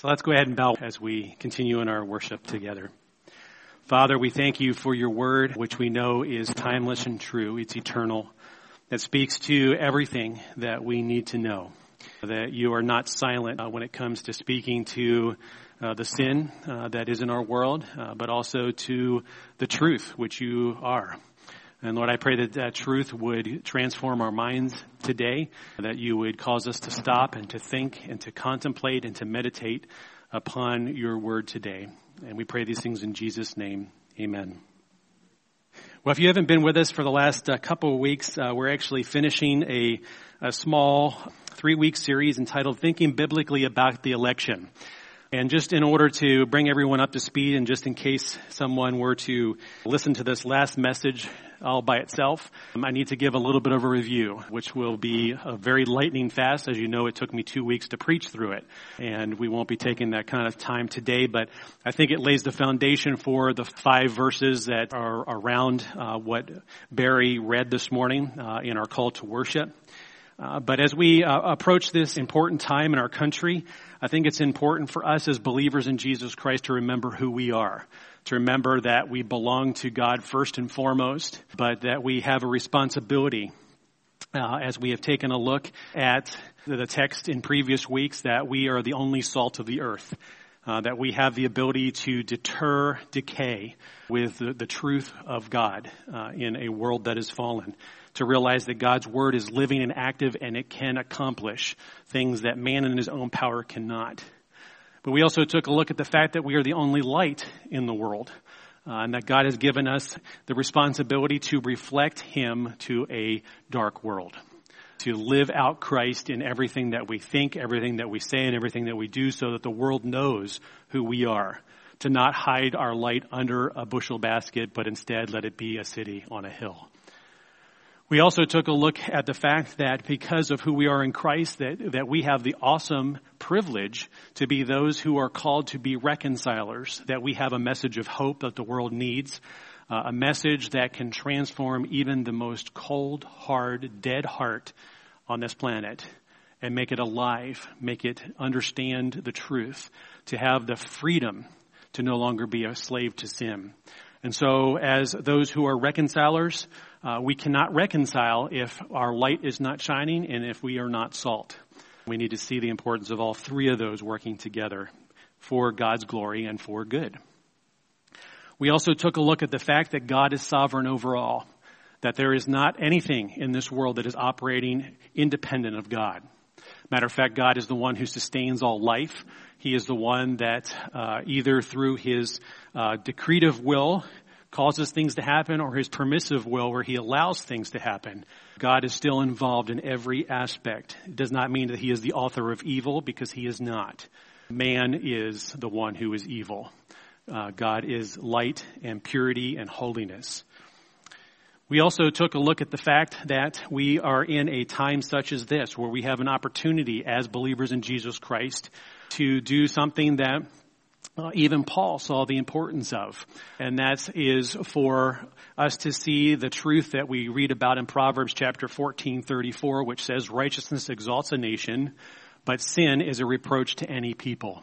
So let's go ahead and bow as we continue in our worship together. Father, we thank you for your word, which we know is timeless and true. It's eternal. That speaks to everything that we need to know. That you are not silent uh, when it comes to speaking to uh, the sin uh, that is in our world, uh, but also to the truth, which you are. And Lord, I pray that that truth would transform our minds today, that you would cause us to stop and to think and to contemplate and to meditate upon your word today. And we pray these things in Jesus' name. Amen. Well, if you haven't been with us for the last uh, couple of weeks, uh, we're actually finishing a, a small three week series entitled Thinking Biblically About the Election. And just in order to bring everyone up to speed and just in case someone were to listen to this last message all by itself, um, I need to give a little bit of a review, which will be a very lightning fast. As you know, it took me two weeks to preach through it. And we won't be taking that kind of time today, but I think it lays the foundation for the five verses that are around uh, what Barry read this morning uh, in our call to worship. Uh, but as we uh, approach this important time in our country, I think it's important for us as believers in Jesus Christ to remember who we are. To remember that we belong to God first and foremost, but that we have a responsibility uh, as we have taken a look at the text in previous weeks that we are the only salt of the earth. Uh, that we have the ability to deter decay with the, the truth of God uh, in a world that is fallen to realize that God's word is living and active and it can accomplish things that man in his own power cannot. But we also took a look at the fact that we are the only light in the world. Uh, and that God has given us the responsibility to reflect Him to a dark world. To live out Christ in everything that we think, everything that we say, and everything that we do so that the world knows who we are. To not hide our light under a bushel basket, but instead let it be a city on a hill. We also took a look at the fact that because of who we are in Christ, that, that we have the awesome privilege to be those who are called to be reconcilers, that we have a message of hope that the world needs, uh, a message that can transform even the most cold, hard, dead heart on this planet and make it alive, make it understand the truth, to have the freedom to no longer be a slave to sin. And so as those who are reconcilers, uh, we cannot reconcile if our light is not shining and if we are not salt. We need to see the importance of all three of those working together for God's glory and for good. We also took a look at the fact that God is sovereign over all, that there is not anything in this world that is operating independent of God. Matter of fact, God is the one who sustains all life. He is the one that uh, either through his uh, decretive will causes things to happen or his permissive will where he allows things to happen. God is still involved in every aspect. It does not mean that he is the author of evil because he is not. Man is the one who is evil. Uh, God is light and purity and holiness. We also took a look at the fact that we are in a time such as this where we have an opportunity as believers in Jesus Christ to do something that uh, even Paul saw the importance of. And that is for us to see the truth that we read about in Proverbs chapter 14, 34, which says, righteousness exalts a nation, but sin is a reproach to any people.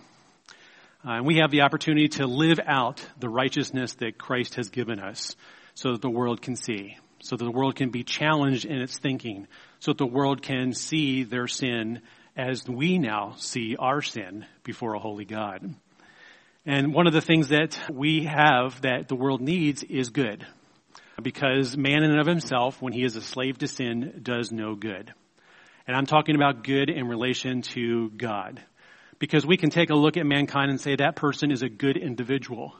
Uh, and we have the opportunity to live out the righteousness that Christ has given us so that the world can see, so that the world can be challenged in its thinking, so that the world can see their sin as we now see our sin before a holy God. And one of the things that we have that the world needs is good. Because man in and of himself, when he is a slave to sin, does no good. And I'm talking about good in relation to God. Because we can take a look at mankind and say that person is a good individual.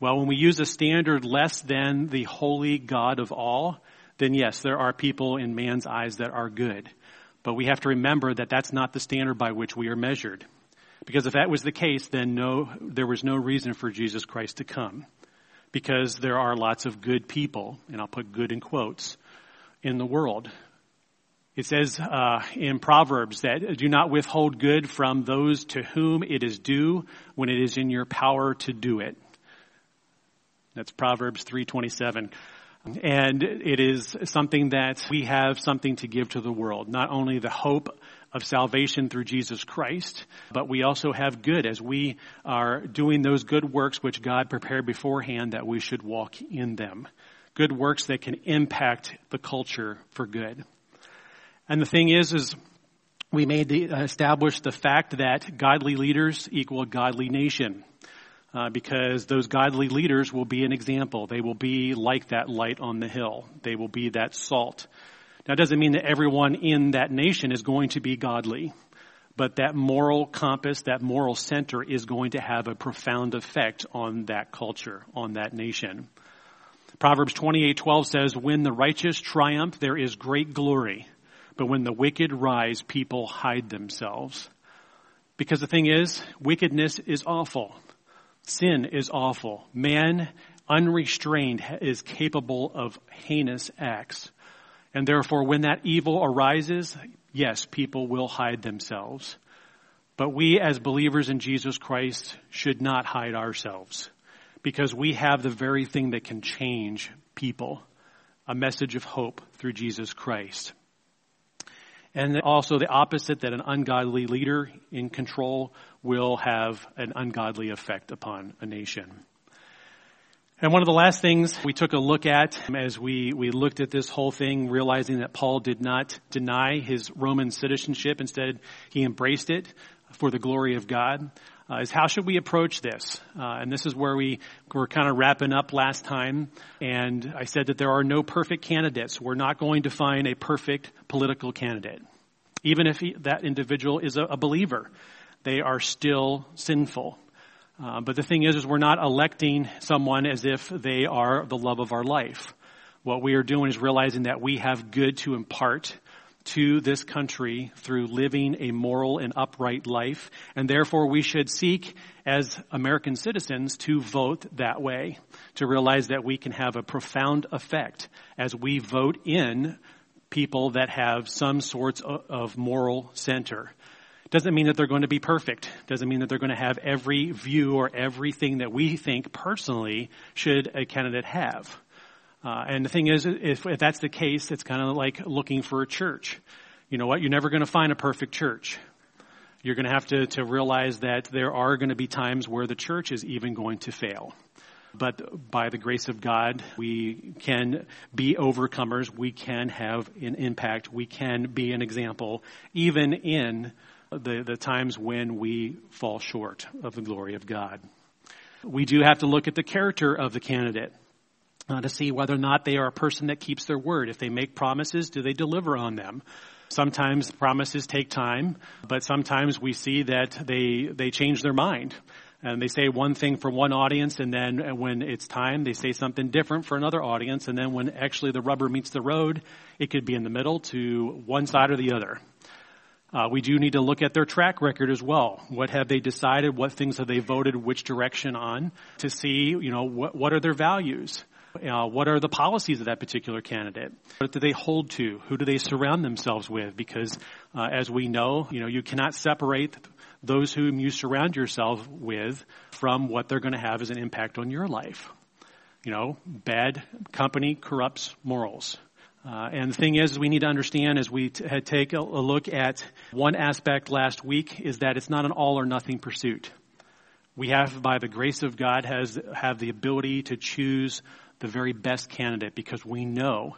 Well, when we use a standard less than the holy God of all, then yes, there are people in man's eyes that are good. But we have to remember that that's not the standard by which we are measured. Because if that was the case, then no, there was no reason for Jesus Christ to come. Because there are lots of good people, and I'll put good in quotes, in the world. It says uh, in Proverbs that do not withhold good from those to whom it is due when it is in your power to do it. That's Proverbs 327. And it is something that we have something to give to the world. Not only the hope of salvation through Jesus Christ, but we also have good as we are doing those good works which God prepared beforehand that we should walk in them. Good works that can impact the culture for good. And the thing is, is we made the, establish the fact that godly leaders equal a godly nation. Uh, because those godly leaders will be an example. They will be like that light on the hill. They will be that salt. It doesn't mean that everyone in that nation is going to be godly, but that moral compass, that moral center is going to have a profound effect on that culture, on that nation. Proverbs 28:12 says, "When the righteous triumph, there is great glory." But when the wicked rise, people hide themselves. Because the thing is, wickedness is awful. Sin is awful. Man, unrestrained, is capable of heinous acts. And therefore, when that evil arises, yes, people will hide themselves. But we as believers in Jesus Christ should not hide ourselves because we have the very thing that can change people. A message of hope through Jesus Christ. And also the opposite, that an ungodly leader in control will have an ungodly effect upon a nation. And one of the last things we took a look at as we, we looked at this whole thing, realizing that Paul did not deny his Roman citizenship. Instead, he embraced it for the glory of God. Uh, is how should we approach this? Uh, and this is where we were kind of wrapping up last time. And I said that there are no perfect candidates. We're not going to find a perfect political candidate. Even if he, that individual is a, a, believer, they are still sinful. Uh, but the thing is, is we're not electing someone as if they are the love of our life. What we are doing is realizing that we have good to impart to this country through living a moral and upright life, and therefore we should seek as American citizens to vote that way, to realize that we can have a profound effect as we vote in people that have some sorts of moral center. Doesn't mean that they're going to be perfect. Doesn't mean that they're going to have every view or everything that we think personally should a candidate have. Uh, and the thing is, if, if that's the case, it's kind of like looking for a church. You know what? You're never going to find a perfect church. You're going to have to, to realize that there are going to be times where the church is even going to fail. But by the grace of God, we can be overcomers. We can have an impact. We can be an example, even in the, the times when we fall short of the glory of God. We do have to look at the character of the candidate uh, to see whether or not they are a person that keeps their word. If they make promises, do they deliver on them? Sometimes promises take time, but sometimes we see that they, they change their mind. And they say one thing for one audience, and then when it's time, they say something different for another audience, and then when actually the rubber meets the road, it could be in the middle to one side or the other. Uh, we do need to look at their track record as well. What have they decided? What things have they voted which direction on? To see, you know, what, what are their values? Uh, what are the policies of that particular candidate? What do they hold to? Who do they surround themselves with? Because uh, as we know, you know, you cannot separate those whom you surround yourself with from what they're going to have as an impact on your life. You know, bad company corrupts morals. Uh, and the thing is, we need to understand as we t- take a, a look at one aspect last week is that it's not an all or nothing pursuit. We have, by the grace of God, has have the ability to choose the very best candidate because we know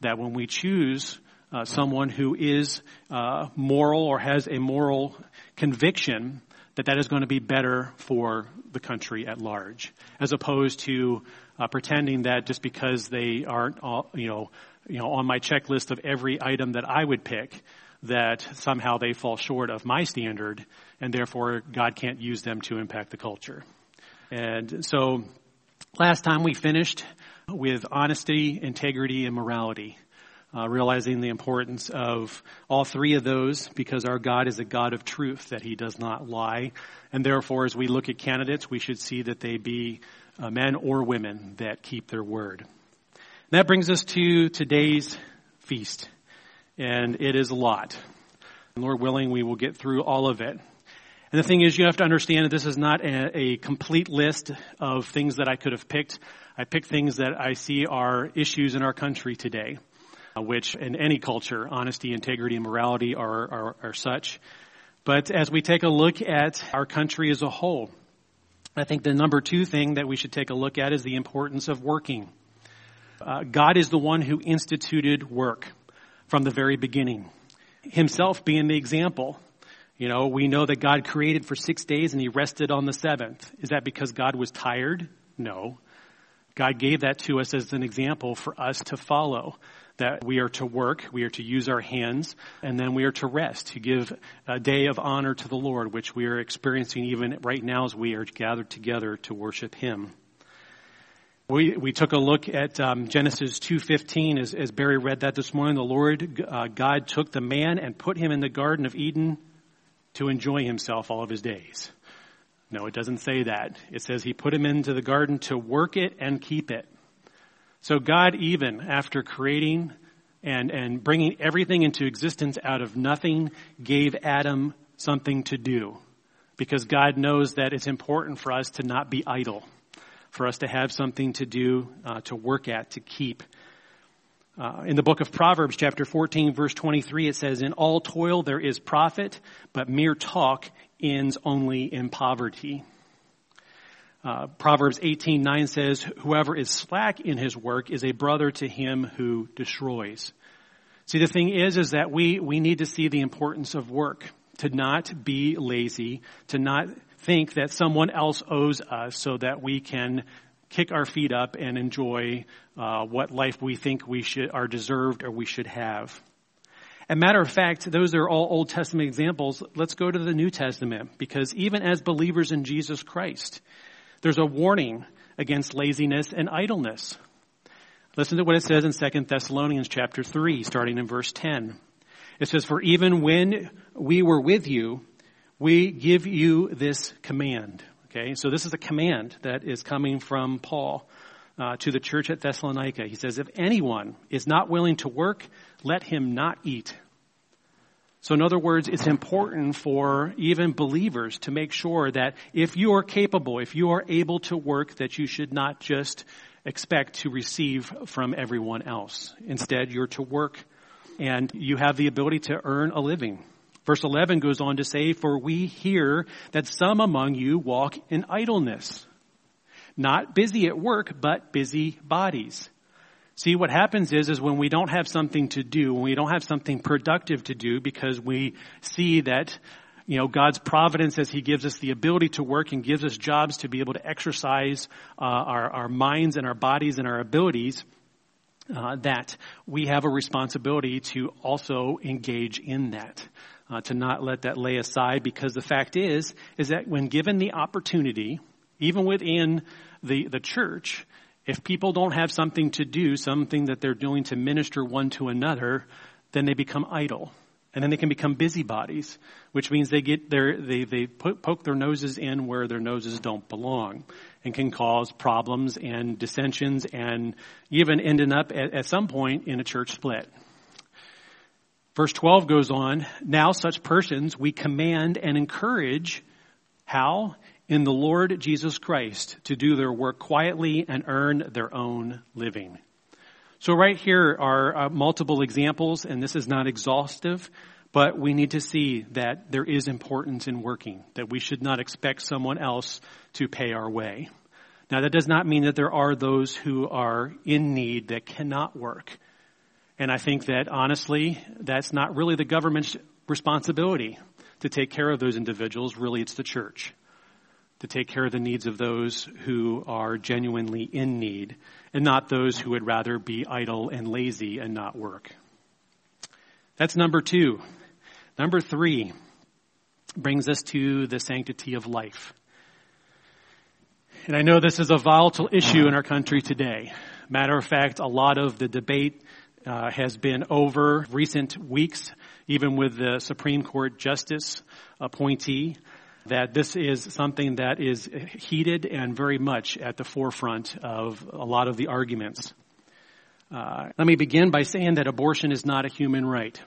that when we choose uh, someone who is uh, moral or has a moral conviction, that that is going to be better for the country at large, as opposed to uh, pretending that just because they aren't, all, you know, you know, on my checklist of every item that I would pick, that somehow they fall short of my standard, and therefore God can't use them to impact the culture. And so, last time we finished with honesty, integrity, and morality. Uh, realizing the importance of all three of those because our God is a God of truth, that He does not lie. And therefore, as we look at candidates, we should see that they be uh, men or women that keep their word. That brings us to today's feast. And it is a lot. And Lord willing, we will get through all of it. And the thing is, you have to understand that this is not a, a complete list of things that I could have picked. I pick things that I see are issues in our country today. uh, which in any culture, honesty, integrity, and morality are, are, are such. But as we take a look at our country as a whole, I think the number two thing that we should take a look at is the importance of working. Uh, God is the one who instituted work from the very beginning. Himself being the example. You know, we know that God created for six days and he rested on the seventh. Is that because God was tired? No. God gave that to us as an example for us to follow. That we are to work, we are to use our hands, and then we are to rest, to give a day of honor to the Lord, which we are experiencing even right now as we are gathered together to worship Him. We, we took a look at um, Genesis 2.15 as, as Barry read that this morning. The Lord uh, God took the man and put him in the Garden of Eden to enjoy himself all of his days. No, it doesn't say that. It says he put him into the garden to work it and keep it. So God, even after creating and, and bringing everything into existence out of nothing, gave Adam something to do. Because God knows that it's important for us to not be idle for us to have something to do, uh, to work at, to keep. Uh, in the book of Proverbs, chapter 14, verse 23, it says, In all toil there is profit, but mere talk ends only in poverty. Uh, Proverbs 18:9 says, "Whoever is slack in his work is a brother to him who destroys." See, the thing is, is that we we need to see the importance of work, to not be lazy, to not think that someone else owes us so that we can kick our feet up and enjoy uh, what life we think we should are deserved or we should have. A matter of fact, those are all Old Testament examples. Let's go to the New Testament because even as believers in Jesus Christ, there's a warning against laziness and idleness. Listen to what it says in 2 Thessalonians chapter 3, starting in verse 10. It says, For even when we were with you, we give you this command. Okay, so this is a command that is coming from Paul uh, to the church at Thessalonica. He says, If anyone is not willing to work, let him not eat. So, in other words, it's important for even believers to make sure that if you are capable, if you are able to work, that you should not just expect to receive from everyone else. Instead, you're to work and you have the ability to earn a living. Verse 11 goes on to say, For we hear that some among you walk in idleness. Not busy at work, but busy bodies. See, what happens is, is when we don't have something to do, when we don't have something productive to do because we see that, you know, God's providence as He gives us the ability to work and gives us jobs to be able to exercise uh, our, our minds and our bodies and our abilities, uh, that we have a responsibility to also engage in that uh, to not let that lay aside because the fact is, is that when given the opportunity, even within the, the church, if people don't have something to do, something that they're doing to minister one to another, then they become idle. And then they can become busybodies, which means they get their, they, they poke their noses in where their noses don't belong and can cause problems and dissensions and even ending up at, at some point in a church split. Verse 12 goes on, now such persons we command and encourage, how? In the Lord Jesus Christ to do their work quietly and earn their own living. So right here are uh, multiple examples, and this is not exhaustive, but we need to see that there is importance in working, that we should not expect someone else to pay our way. Now that does not mean that there are those who are in need that cannot work. And I think that honestly, that's not really the government's responsibility to take care of those individuals. Really, it's the church to take care of the needs of those who are genuinely in need and not those who would rather be idle and lazy and not work. That's number two. Number three brings us to the sanctity of life. And I know this is a volatile issue in our country today. Matter of fact, a lot of the debate uh, has been over recent weeks, even with the Supreme Court justice appointee, that this is something that is heated and very much at the forefront of a lot of the arguments. Uh, let me begin by saying that abortion is not a human right.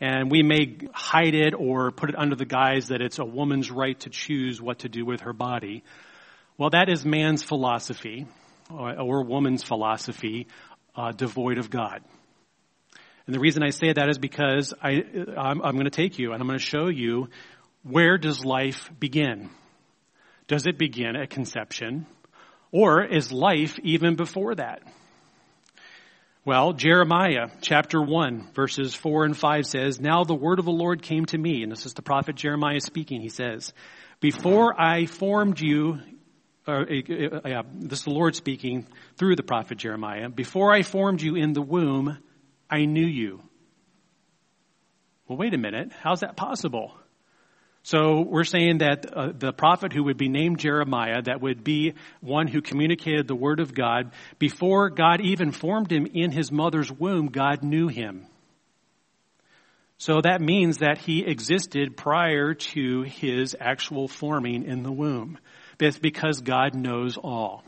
And we may hide it or put it under the guise that it's a woman's right to choose what to do with her body. Well, that is man's philosophy or, or woman's philosophy uh, devoid of God. And the reason I say that is because I, I'm, I'm going to take you and I'm going to show you where does life begin? Does it begin at conception? Or is life even before that? Well, Jeremiah chapter 1 verses 4 and 5 says, Now the word of the Lord came to me, and this is the prophet Jeremiah speaking. He says, Before I formed you, uh, uh, this is the Lord speaking through the prophet Jeremiah, before I formed you in the womb, I knew you. Well, wait a minute. How's that possible? So we're saying that uh, the prophet who would be named Jeremiah, that would be one who communicated the word of God, before God even formed him in his mother's womb, God knew him. So that means that he existed prior to his actual forming in the womb. That's because God knows all.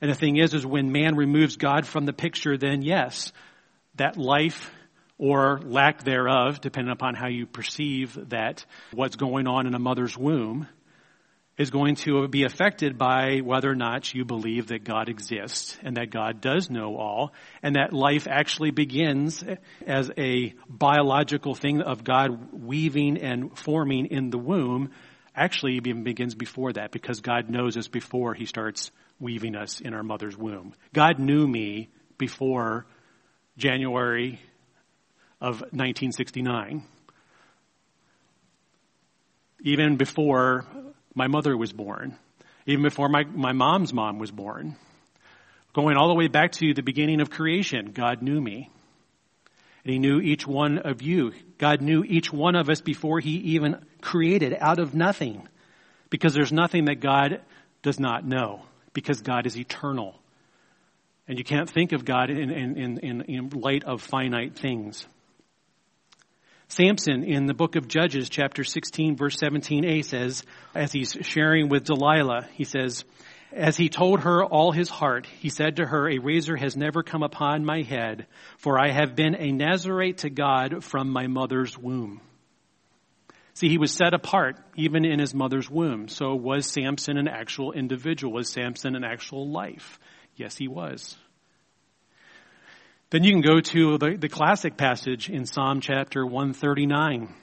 And the thing is, is when man removes God from the picture, then yes, that life or lack thereof, depending upon how you perceive that what's going on in a mother's womb, is going to be affected by whether or not you believe that God exists and that God does know all and that life actually begins as a biological thing of God weaving and forming in the womb actually even begins before that because God knows us before he starts weaving us in our mother's womb. God knew me before January of 1969. Even before my mother was born. Even before my, my mom's mom was born. Going all the way back to the beginning of creation, God knew me. And He knew each one of you. God knew each one of us before He even created out of nothing. Because there's nothing that God does not know. Because God is eternal. And you can't think of God in, in, in, in light of finite things. Samson in the book of Judges, chapter 16, verse 17a says, as he's sharing with Delilah, he says, as he told her all his heart, he said to her, A razor has never come upon my head, for I have been a Nazarite to God from my mother's womb. See, he was set apart even in his mother's womb. So was Samson an actual individual? Was Samson an actual life? Yes, he was. Then you can go to the, the classic passage in Psalm chapter 139,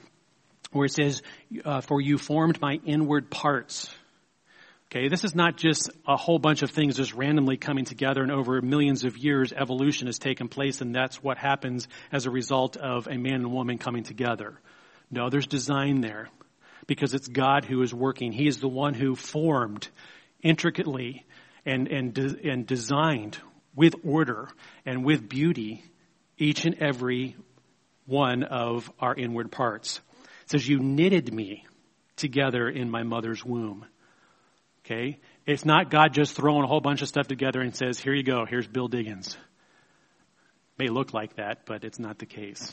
where it says, uh, For you formed my inward parts. Okay, this is not just a whole bunch of things just randomly coming together and over millions of years evolution has taken place and that's what happens as a result of a man and woman coming together. No, there's design there because it's God who is working. He is the one who formed intricately and, and, de- and designed with order and with beauty each and every one of our inward parts. It says, You knitted me together in my mother's womb. Okay? It's not God just throwing a whole bunch of stuff together and says, Here you go, here's Bill Diggins. May look like that, but it's not the case.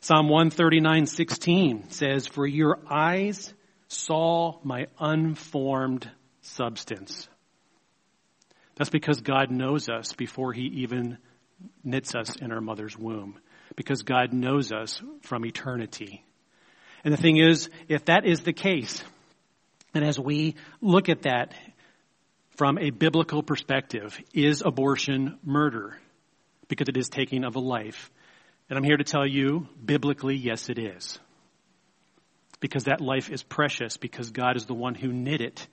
Psalm 139:16 says, "For your eyes saw my unformed substance." That's because God knows us before He even knits us in our mother's womb. Because God knows us from eternity. And the thing is, if that is the case, and as we look at that from a biblical perspective, is abortion murder? Because it is taking of a life. And I'm here to tell you, biblically, yes, it is. Because that life is precious, because God is the one who knit it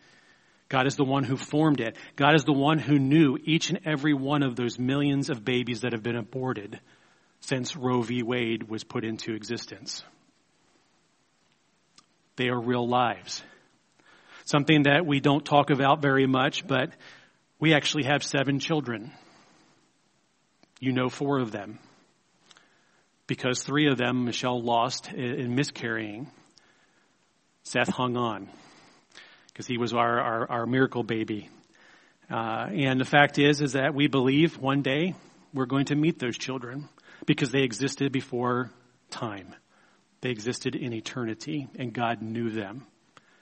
God is the one who formed it. God is the one who knew each and every one of those millions of babies that have been aborted since Roe v. Wade was put into existence. They are real lives. Something that we don't talk about very much, but we actually have seven children. You know four of them. Because three of them Michelle lost in miscarrying. Seth hung on because he was our, our, our miracle baby. Uh, and the fact is, is that we believe one day we're going to meet those children because they existed before time. They existed in eternity, and God knew them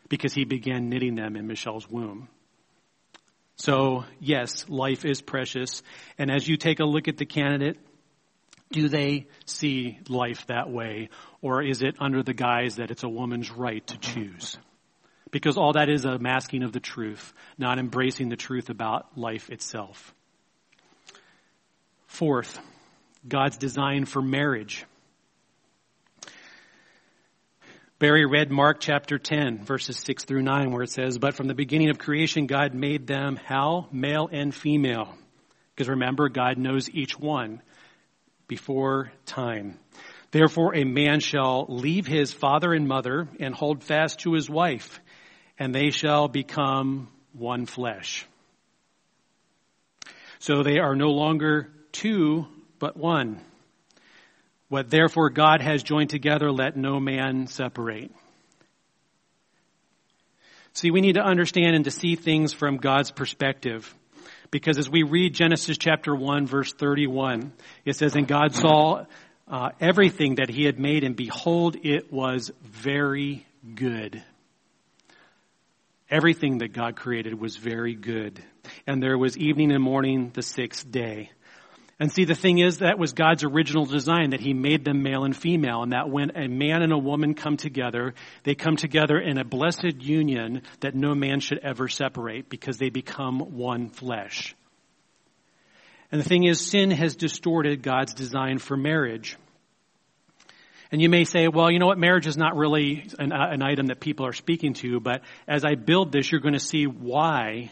because He began knitting them in Michelle's womb. So, yes, life is precious. And as you take a look at the candidate, do they see life that way? Or is it under the guise that it's a woman's right to choose? Because all that is a masking of the truth, not embracing the truth about life itself. Fourth, God's design for marriage. Barry read Mark chapter 10, verses 6 through 9, where it says, But from the beginning of creation, God made them how? Male and female. Because remember, God knows each one before time. Therefore, a man shall leave his father and mother and hold fast to his wife, and they shall become one flesh. So they are no longer two, but one. What therefore God has joined together, let no man separate. See, we need to understand and to see things from God's perspective. Because as we read Genesis chapter 1 verse 31, it says, And God saw uh, everything that he had made, and behold, it was very good. Everything that God created was very good. And there was evening and morning the sixth day. And see, the thing is, that was God's original design, that He made them male and female, and that when a man and a woman come together, they come together in a blessed union that no man should ever separate because they become one flesh. And the thing is, sin has distorted God's design for marriage. And you may say, well, you know what, marriage is not really an, uh, an item that people are speaking to, but as I build this, you're going to see why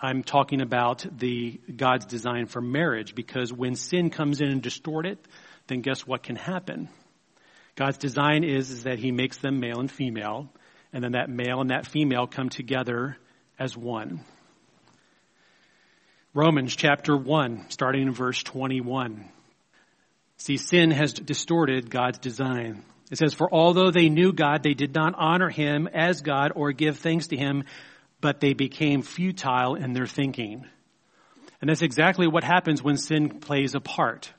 I'm talking about the God's design for marriage because when sin comes in and distort it, then guess what can happen? God's design is, is that he makes them male and female, and then that male and that female come together as one. Romans chapter 1, starting in verse 21. See, sin has distorted God's design. It says, For although they knew God, they did not honor him as God or give thanks to him, but they became futile in their thinking. And that's exactly what happens when sin plays a part,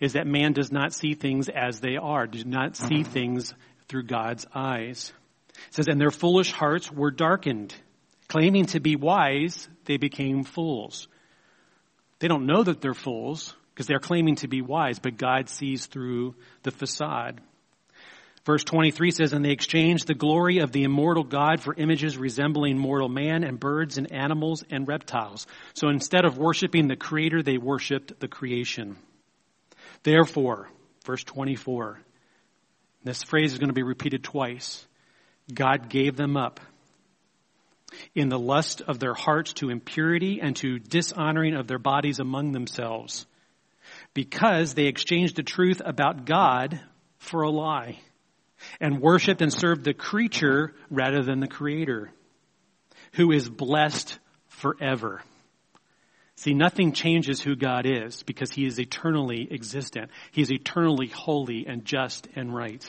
is that man does not see things as they are, does not see things through God's eyes. It says, and their foolish hearts were darkened. Claiming to be wise, they became fools. They don't know that they're fools because they're claiming to be wise, but God sees through the facade. Verse 23 says, And they exchanged the glory of the immortal God for images resembling mortal man and birds and animals and reptiles. So instead of worshiping the Creator, they worshiped the creation. Therefore, verse 24, this phrase is going to be repeated twice. God gave them up in the lust of their hearts to impurity and to dishonoring of their bodies among themselves because they exchanged the truth about God for a lie and worshiped and served the creature rather than the creator, who is blessed forever. See, nothing changes who God is because he is eternally existent. He is eternally holy and just and right.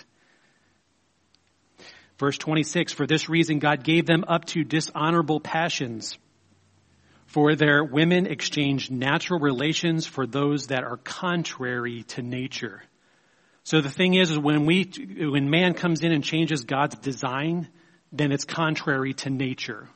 Verse 26, for this reason God gave them up to dishonorable passions. For their women exchanged natural relations for those that are contrary to nature. So the thing is, is when we, when man comes in and changes God's design, then it's contrary to nature.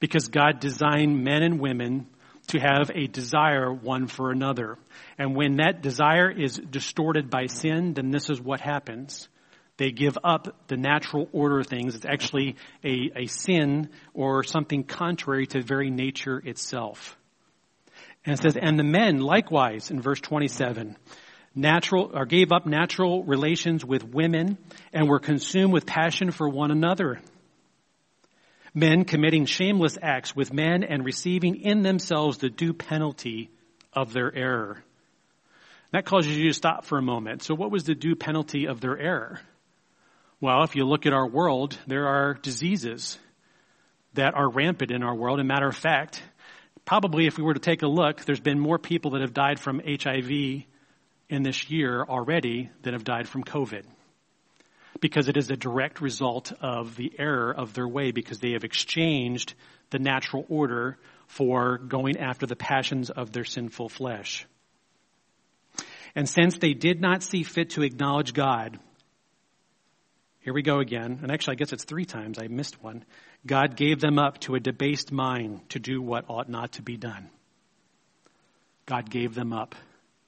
Because God designed men and women to have a desire one for another. And when that desire is distorted by sin, then this is what happens. They give up the natural order of things. It's actually a, a sin or something contrary to very nature itself. And it says, and the men likewise in verse 27, natural, or gave up natural relations with women and were consumed with passion for one another. Men committing shameless acts with men and receiving in themselves the due penalty of their error. That causes you to stop for a moment. So what was the due penalty of their error? Well, if you look at our world, there are diseases that are rampant in our world. As a matter of fact, probably if we were to take a look, there's been more people that have died from HIV in this year already that have died from COVID. Because it is a direct result of the error of their way because they have exchanged the natural order for going after the passions of their sinful flesh. And since they did not see fit to acknowledge God, here we go again. And actually, I guess it's three times. I missed one. God gave them up to a debased mind to do what ought not to be done. God gave them up.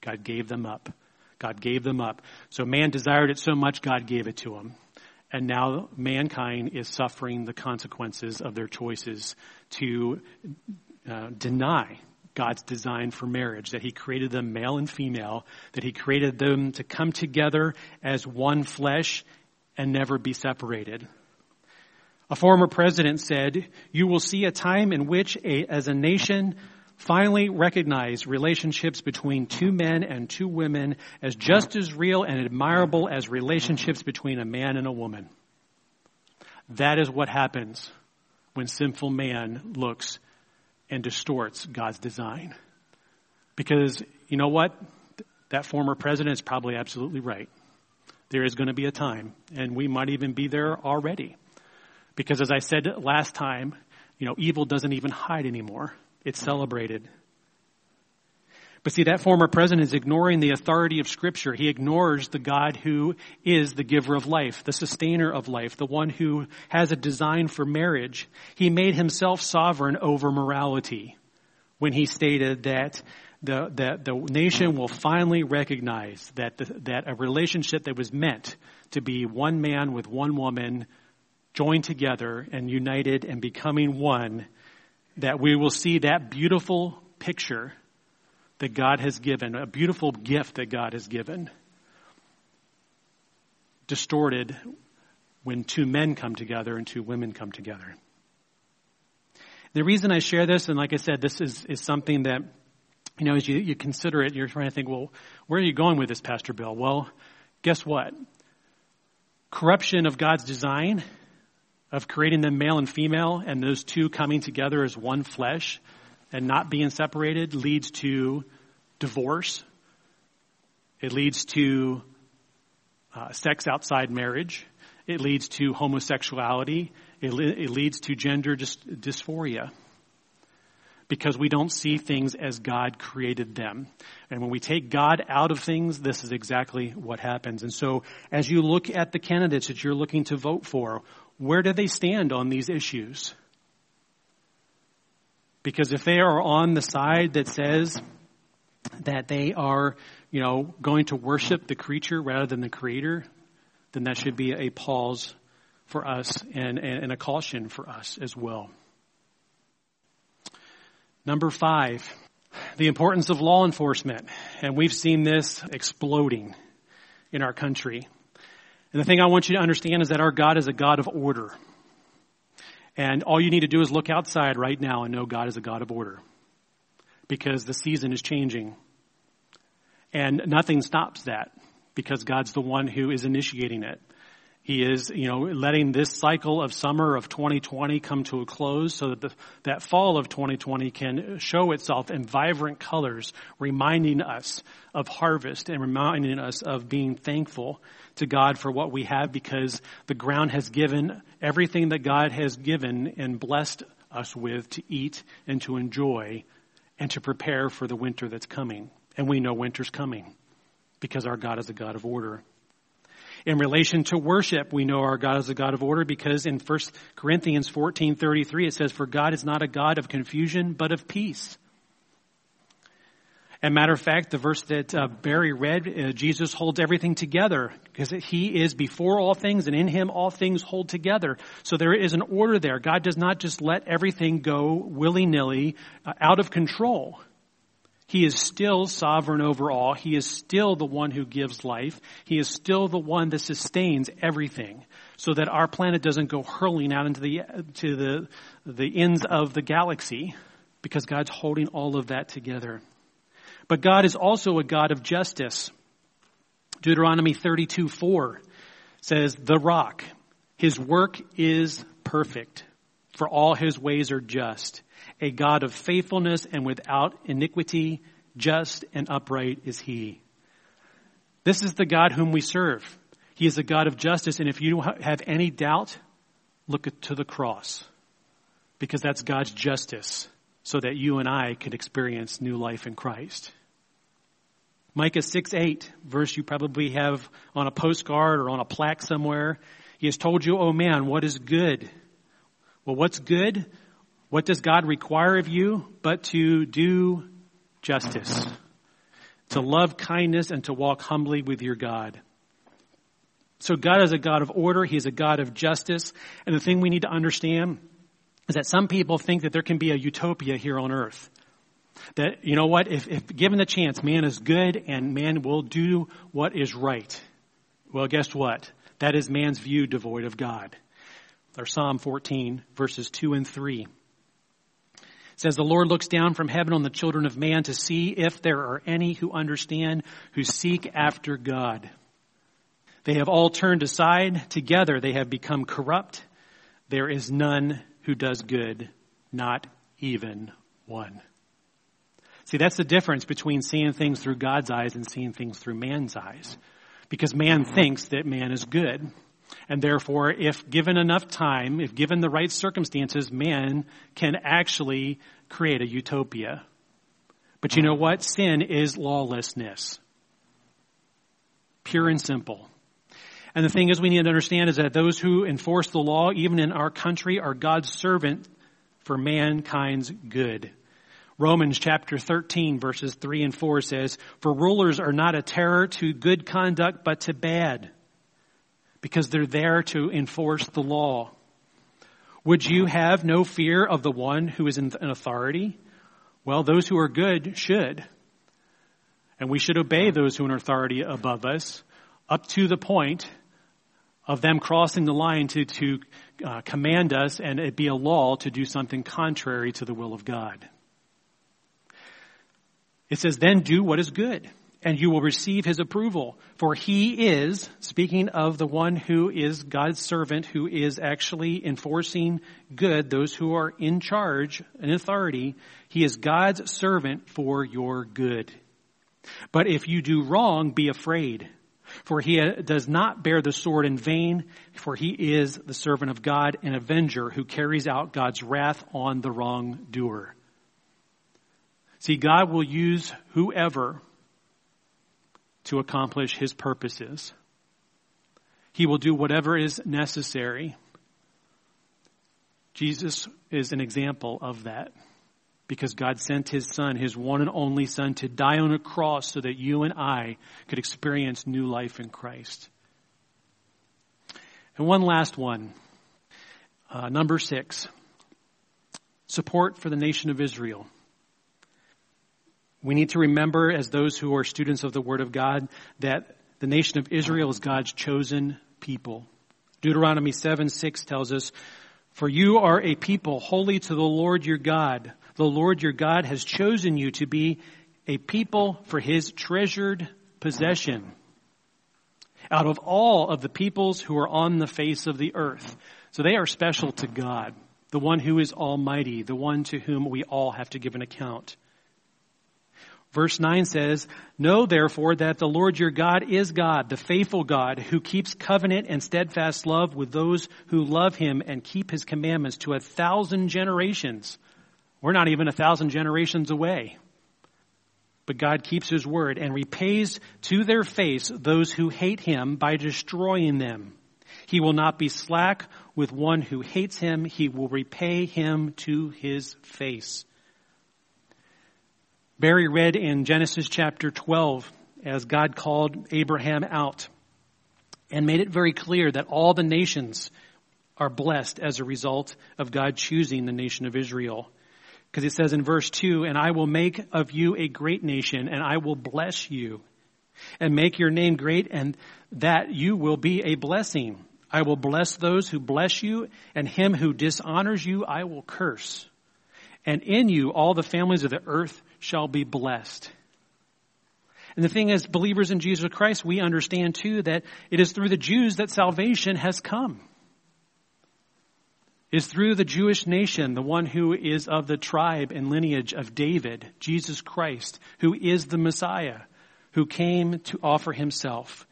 God gave them up. God gave them up. So man desired it so much, God gave it to him. And now mankind is suffering the consequences of their choices to uh, deny God's design for marriage, that He created them male and female, that He created them to come together as one flesh and never be separated. A former president said, you will see a time in which a, as a nation finally recognize relationships between two men and two women as just as real and admirable as relationships between a man and a woman. That is what happens when sinful man looks and distorts God's design. Because you know what? That former president is probably absolutely right. There is going to be a time, and we might even be there already. Because as I said last time, you know, evil doesn't even hide anymore. It's celebrated. But see, that former president is ignoring the authority of Scripture. He ignores the God who is the giver of life, the sustainer of life, the one who has a design for marriage. He made himself sovereign over morality when he stated that the, that the nation will finally recognize that, the, that a relationship that was meant to be one man with one woman joined together and united and becoming one, that we will see that beautiful picture that God has given, a beautiful gift that God has given, distorted when two men come together and two women come together. The reason I share this, and like I said, this is, is something that, you know, as you, you consider it, you're trying to think, well, where are you going with this, Pastor Bill? Well, guess what? Corruption of God's design of creating them male and female and those two coming together as one flesh and not being separated leads to divorce. It leads to uh, sex outside marriage. It leads to homosexuality. It, le- it leads to gender dys- dysphoria because we don't see things as God created them. And when we take God out of things, this is exactly what happens. And so as you look at the candidates that you're looking to vote for, where do they stand on these issues? Because if they are on the side that says that they are, you know, going to worship the creature rather than the creator, then that should be a pause for us and, and a caution for us as well. Number five, the importance of law enforcement. And we've seen this exploding in our country. And the thing I want you to understand is that our God is a God of order. And all you need to do is look outside right now and know God is a God of order. Because the season is changing. And nothing stops that because God's the one who is initiating it. He is, you know, letting this cycle of summer of 2020 come to a close so that the, that fall of 2020 can show itself in vibrant colors, reminding us of harvest and reminding us of being thankful to God for what we have because the ground has given everything that God has given and blessed us with to eat and to enjoy and to prepare for the winter that's coming. And we know winter's coming because our God is a God of order. In relation to worship, we know our God is a God of order because in 1 Corinthians 14:33 it says for God is not a God of confusion but of peace. And matter of fact, the verse that uh, Barry read, uh, Jesus holds everything together because he is before all things and in him all things hold together. So there is an order there. God does not just let everything go willy-nilly uh, out of control. He is still sovereign over all. He is still the one who gives life. He is still the one that sustains everything so that our planet doesn't go hurling out into the, to the, the ends of the galaxy because God's holding all of that together. But God is also a God of justice. Deuteronomy 32 4 says, The rock, his work is perfect, for all his ways are just a God of faithfulness and without iniquity, just and upright is he. This is the God whom we serve. He is a God of justice, and if you have any doubt, look to the cross. Because that's God's justice, so that you and I can experience new life in Christ. Micah 6 8, verse you probably have on a postcard or on a plaque somewhere. He has told you, oh man, what is good? Well, what's good? What does God require of you but to do justice, to love kindness, and to walk humbly with your God? So God is a God of order. He is a God of justice. And the thing we need to understand is that some people think that there can be a utopia here on earth. That, you know what, if, if given the chance, man is good and man will do what is right. Well, guess what? That is man's view devoid of God. Or Psalm 14, verses 2 and 3 says the Lord looks down from heaven on the children of man to see if there are any who understand, who seek after God. They have all turned aside. Together they have become corrupt. There is none who does good, not even one. See, that's the difference between seeing things through God's eyes and seeing things through man's eyes. Because man thinks that man is good. And therefore, if given enough time, if given the right circumstances, man can actually create a utopia. But you know what? Sin is lawlessness. Pure and simple. And the thing is we need to understand is that those who enforce the law, even in our country, are God's servant for mankind's good. Romans chapter 13 verses 3 and 4 says, For rulers are not a terror to good conduct, but to bad because they're there to enforce the law. Would you have no fear of the one who is in authority? Well, those who are good should. And we should obey those who are in authority above us up to the point of them crossing the line to, to uh, command us and it be a law to do something contrary to the will of God. It says, then do what is good and you will receive his approval. For he is, speaking of the one who is God's servant, who is actually enforcing good, those who are in charge and authority, he is God's servant for your good. But if you do wrong, be afraid. For he uh, does not bear the sword in vain, for he is the servant of God, an avenger who carries out God's wrath on the wrongdoer. See, God will use whoever to accomplish his purposes. He will do whatever is necessary. Jesus is an example of that because God sent his son, his one and only son, to die on a cross so that you and I could experience new life in Christ. And one last one. Uh, number six. Support for the nation of Israel. We need to remember, as those who are students of the Word of God, that the nation of Israel is God's chosen people. Deuteronomy 7 6 tells us, For you are a people holy to the Lord your God. The Lord your God has chosen you to be a people for his treasured possession out of all of the peoples who are on the face of the earth. So they are special to God, the one who is almighty, the one to whom we all have to give an account. Verse 9 says, Know therefore that the Lord your God is God, the faithful God, who keeps covenant and steadfast love with those who love him and keep his commandments to a thousand generations. We're not even a thousand generations away. But God keeps his word and repays to their face those who hate him by destroying them. He will not be slack with one who hates him. He will repay him to his face. Barry read in Genesis chapter 12 as God called Abraham out and made it very clear that all the nations are blessed as a result of God choosing the nation of Israel. Because it says in verse 2, And I will make of you a great nation, and I will bless you, and make your name great, and that you will be a blessing. I will bless those who bless you, and him who dishonors you I will curse. And in you all the families of the earth shall be blessed. And the thing is, believers in Jesus Christ, we understand too that it is through the Jews that salvation has come. It is through the Jewish nation, the one who is of the tribe and lineage of David, Jesus Christ, who is the Messiah, who came to offer himself.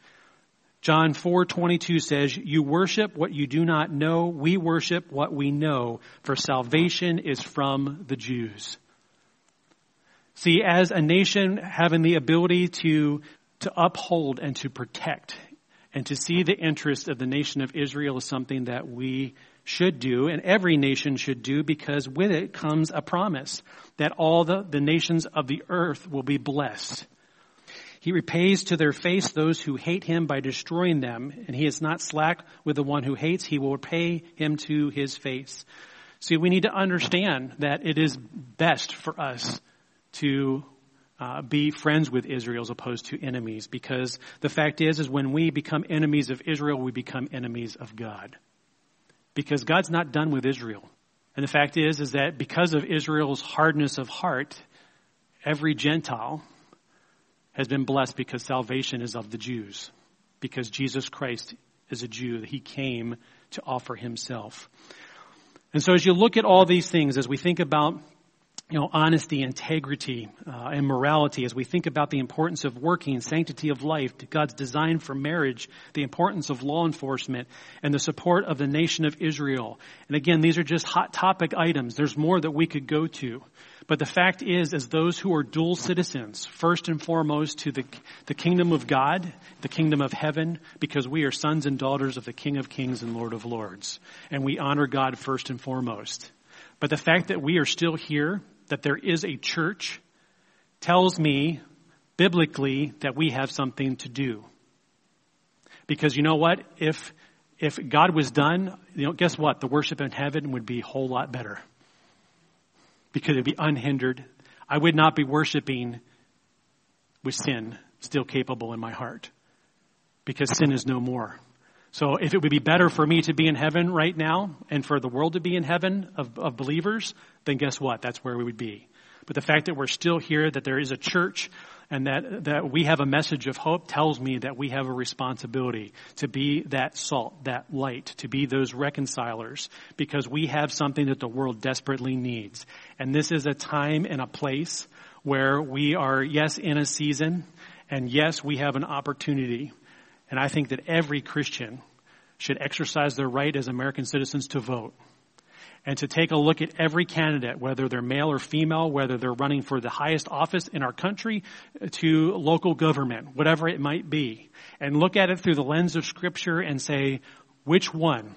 John 4:22 says, "You worship what you do not know, we worship what we know, for salvation is from the Jews." See, as a nation having the ability to, to uphold and to protect and to see the interest of the nation of Israel is something that we should do and every nation should do because with it comes a promise that all the, the nations of the earth will be blessed. He repays to their face those who hate him by destroying them, and he is not slack with the one who hates. He will repay him to his face. See, we need to understand that it is best for us to uh, be friends with Israel as opposed to enemies because the fact is, is when we become enemies of Israel, we become enemies of God. Because God's not done with Israel. And the fact is, is that because of Israel's hardness of heart, every Gentile has been blessed because salvation is of the Jews. Because Jesus Christ is a Jew. He came to offer himself. And so as you look at all these things, as we think about you know, honesty, integrity, uh, and morality as we think about the importance of working, sanctity of life, God's design for marriage, the importance of law enforcement, and the support of the nation of Israel. And again, these are just hot topic items. There's more that we could go to. But the fact is, as those who are dual citizens, first and foremost to the, the kingdom of God, the kingdom of heaven, because we are sons and daughters of the King of Kings and Lord of Lords. And we honor God first and foremost. But the fact that we are still here that there is a church tells me biblically that we have something to do. Because you know what? If, if God was done, you know, guess what? The worship in heaven would be a whole lot better. Because it'd be unhindered. I would not be worshiping with sin still capable in my heart. Because sin is no more. So if it would be better for me to be in heaven right now and for the world to be in heaven of, of believers, then guess what? That's where we would be. But the fact that we're still here, that there is a church, and that, that we have a message of hope tells me that we have a responsibility to be that salt, that light, to be those reconcilers, because we have something that the world desperately needs. And this is a time and a place where we are, yes, in a season, and yes, we have an opportunity and I think that every Christian should exercise their right as American citizens to vote and to take a look at every candidate, whether they're male or female, whether they're running for the highest office in our country to local government, whatever it might be, and look at it through the lens of scripture and say, which one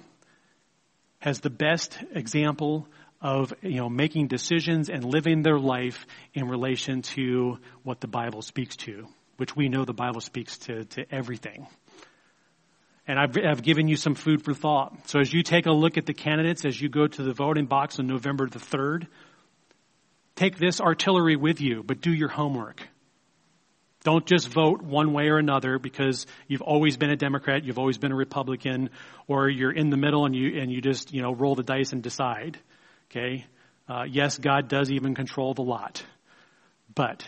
has the best example of, you know, making decisions and living their life in relation to what the Bible speaks to, which we know the Bible speaks to, to everything. And I've, I've, given you some food for thought. So as you take a look at the candidates, as you go to the voting box on November the 3rd, take this artillery with you, but do your homework. Don't just vote one way or another because you've always been a Democrat, you've always been a Republican, or you're in the middle and you, and you just, you know, roll the dice and decide. Okay? Uh, yes, God does even control the lot. But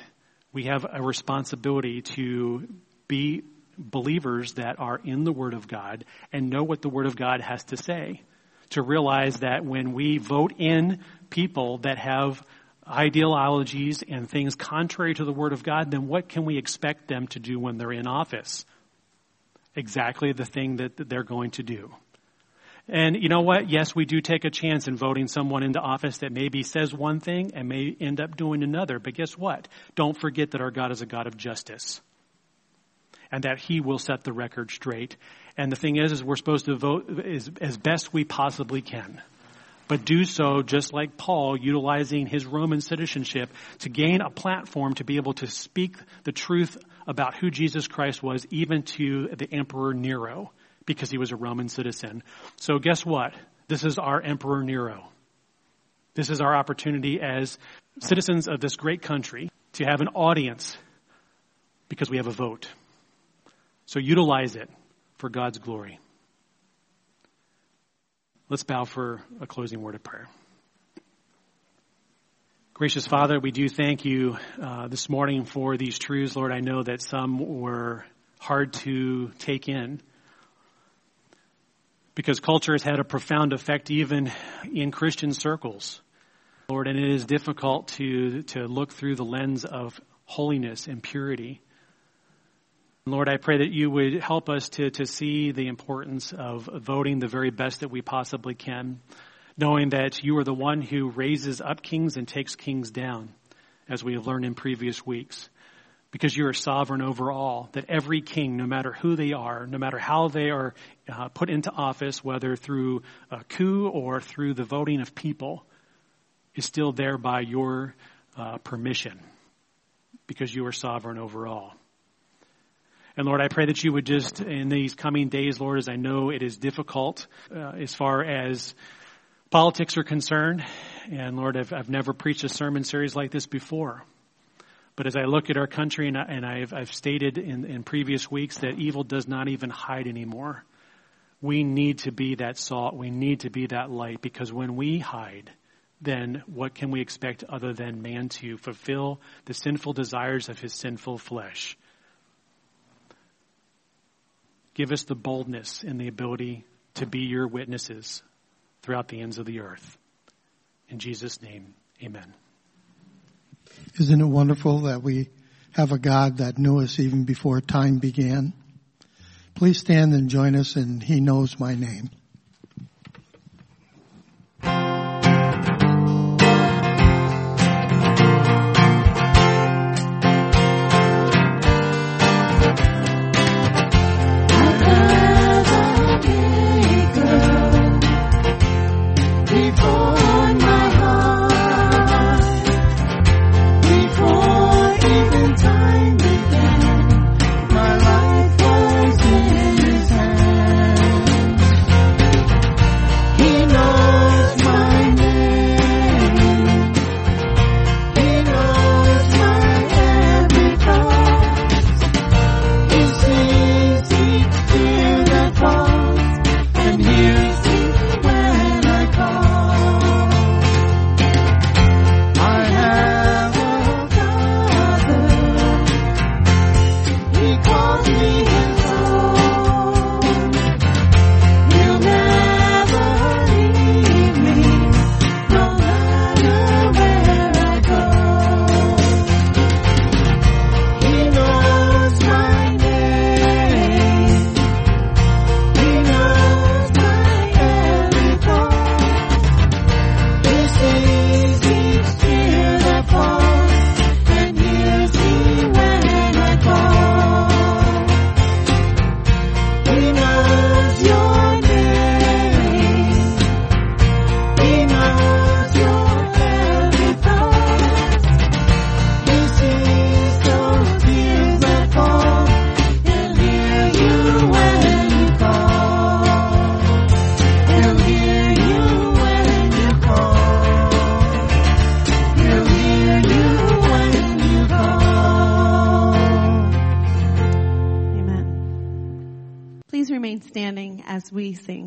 we have a responsibility to be believers that are in the Word of God and know what the Word of God has to say. To realize that when we vote in people that have ideologies and things contrary to the Word of God, then what can we expect them to do when they're in office? Exactly the thing that they're going to do. And you know what? Yes, we do take a chance in voting someone into office that maybe says one thing and may end up doing another. But guess what? Don't forget that our God is a God of justice and that he will set the record straight. And the thing is, is we're supposed to vote as, as best we possibly can. But do so just like Paul, utilizing his Roman citizenship to gain a platform to be able to speak the truth about who Jesus Christ was, even to the Emperor Nero, because he was a Roman citizen. So guess what? This is our Emperor Nero. This is our opportunity as citizens of this great country to have an audience because we have a vote. So utilize it for God's glory. Let's bow for a closing word of prayer. Gracious Father, we do thank you uh, this morning for these truths. Lord, I know that some were hard to take in because culture has had a profound effect even in Christian circles. Lord, and it is difficult to, to look through the lens of holiness and purity. Lord, I pray that you would help us to, to see the importance of voting the very best that we possibly can, knowing that you are the one who raises up kings and takes kings down, as we have learned in previous weeks. Because you are sovereign over all, that every king, no matter who they are, no matter how they are uh, put into office, whether through a coup or through the voting of people, is still there by your uh, permission, because you are sovereign over all. And Lord, I pray that you would just, in these coming days, Lord, as I know it is difficult uh, as far as politics are concerned. And Lord, I've, I've never preached a sermon series like this before. But as I look at our country, and, I, and I've, I've stated in, in previous weeks that evil does not even hide anymore. We need to be that salt. We need to be that light because when we hide, then what can we expect other than man to fulfill the sinful desires of his sinful flesh? Give us the boldness and the ability to be your witnesses throughout the ends of the earth. In Jesus' name, amen. Isn't it wonderful that we have a God that knew us even before time began? Please stand and join us and He Knows My Name.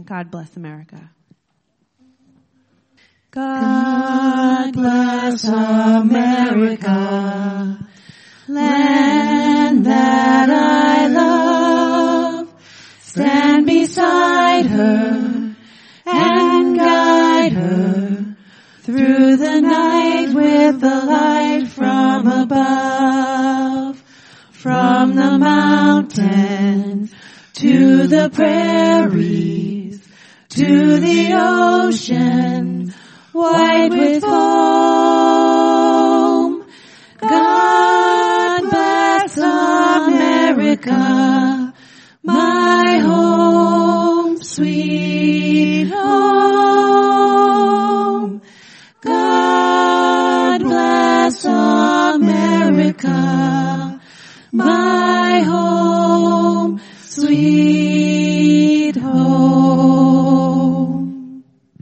God bless America. God bless America, land that I love. Stand beside her and guide her through the night with the light from above. From the mountains to the prairies, to the ocean, white with foam. God bless America, my home, sweet home. God bless America, my